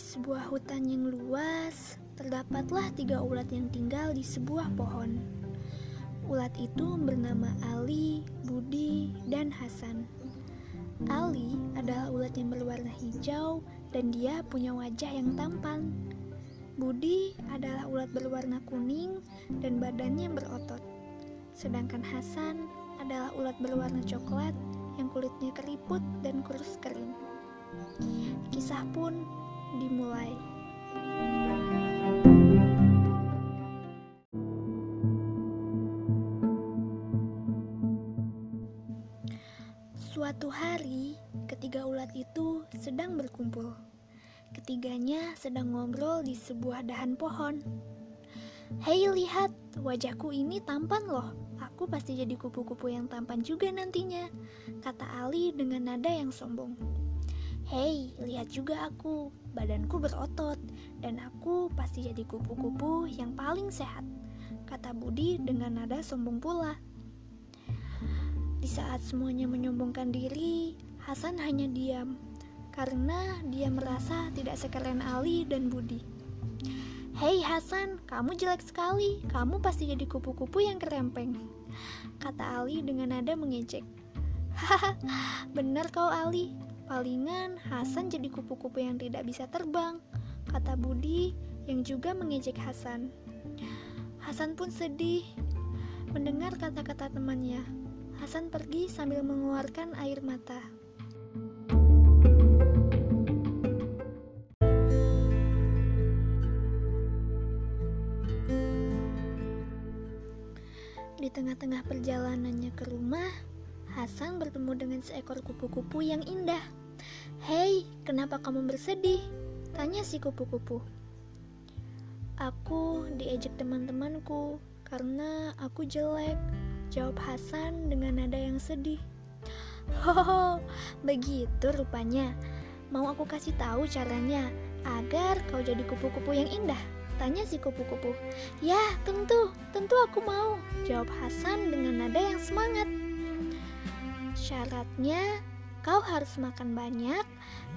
sebuah hutan yang luas, terdapatlah tiga ulat yang tinggal di sebuah pohon. Ulat itu bernama Ali, Budi, dan Hasan. Ali adalah ulat yang berwarna hijau dan dia punya wajah yang tampan. Budi adalah ulat berwarna kuning dan badannya berotot. Sedangkan Hasan adalah ulat berwarna coklat yang kulitnya keriput dan kurus kering. Kisah pun dimulai. Suatu hari, ketiga ulat itu sedang berkumpul. Ketiganya sedang ngobrol di sebuah dahan pohon. Hei, lihat, wajahku ini tampan loh. Aku pasti jadi kupu-kupu yang tampan juga nantinya, kata Ali dengan nada yang sombong. Hei, lihat juga aku, badanku berotot, dan aku pasti jadi kupu-kupu yang paling sehat, kata Budi dengan nada sombong pula. Di saat semuanya menyombongkan diri, Hasan hanya diam, karena dia merasa tidak sekeren Ali dan Budi. Hei Hasan, kamu jelek sekali, kamu pasti jadi kupu-kupu yang kerempeng, kata Ali dengan nada mengejek. Hahaha, benar kau Ali, Palingan Hasan jadi kupu-kupu yang tidak bisa terbang, kata Budi yang juga mengejek Hasan. Hasan pun sedih mendengar kata-kata temannya. Hasan pergi sambil mengeluarkan air mata. Di tengah-tengah perjalanannya ke rumah, Hasan bertemu dengan seekor kupu-kupu yang indah. Hei, kenapa kamu bersedih? Tanya si kupu-kupu. Aku diejek teman-temanku karena aku jelek. Jawab Hasan dengan nada yang sedih. Hoho, begitu rupanya. Mau aku kasih tahu caranya agar kau jadi kupu-kupu yang indah? Tanya si kupu-kupu. Ya, tentu, tentu aku mau. Jawab Hasan dengan nada yang semangat. Syaratnya Kau harus makan banyak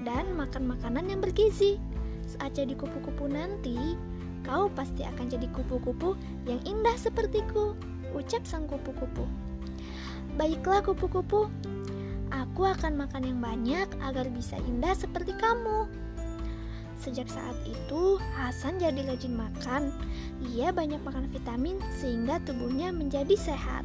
dan makan makanan yang bergizi. Saat jadi kupu-kupu nanti, kau pasti akan jadi kupu-kupu yang indah sepertiku, ucap sang kupu-kupu. Baiklah kupu-kupu, aku akan makan yang banyak agar bisa indah seperti kamu. Sejak saat itu, Hasan jadi rajin makan. Ia banyak makan vitamin sehingga tubuhnya menjadi sehat.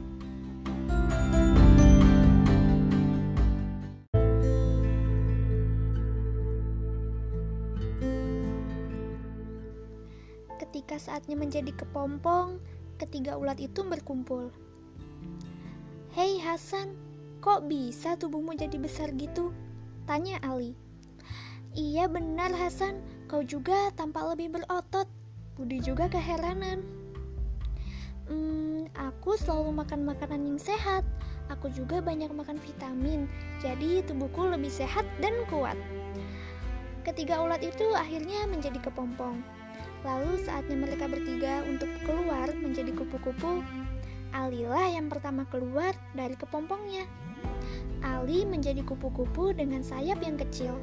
Ketika saatnya menjadi kepompong, ketiga ulat itu berkumpul. Hei Hasan, kok bisa tubuhmu jadi besar gitu? Tanya Ali. Iya benar Hasan, kau juga tampak lebih berotot. Budi juga keheranan. Hmm, aku selalu makan makanan yang sehat. Aku juga banyak makan vitamin, jadi tubuhku lebih sehat dan kuat. Ketiga ulat itu akhirnya menjadi kepompong. Lalu saatnya mereka bertiga untuk keluar menjadi kupu-kupu, Alilah yang pertama keluar dari kepompongnya. Ali menjadi kupu-kupu dengan sayap yang kecil.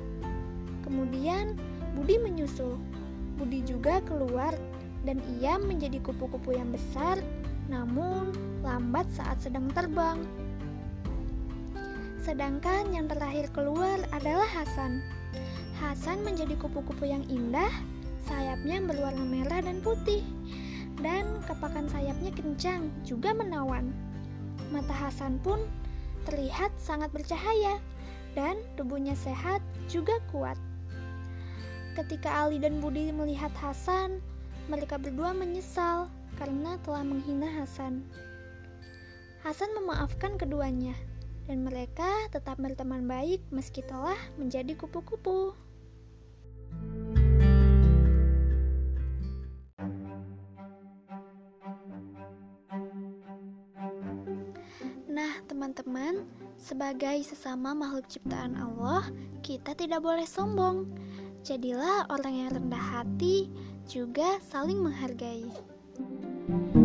Kemudian Budi menyusul. Budi juga keluar dan ia menjadi kupu-kupu yang besar namun lambat saat sedang terbang. Sedangkan yang terakhir keluar adalah Hasan. Hasan menjadi kupu-kupu yang indah sayapnya berwarna merah dan putih, dan kepakan sayapnya kencang, juga menawan. Mata Hasan pun terlihat sangat bercahaya, dan tubuhnya sehat juga kuat. Ketika Ali dan Budi melihat Hasan, mereka berdua menyesal karena telah menghina Hasan. Hasan memaafkan keduanya, dan mereka tetap berteman baik meski telah menjadi kupu-kupu. Nah, teman-teman, sebagai sesama makhluk ciptaan Allah, kita tidak boleh sombong. Jadilah orang yang rendah hati, juga saling menghargai. thank you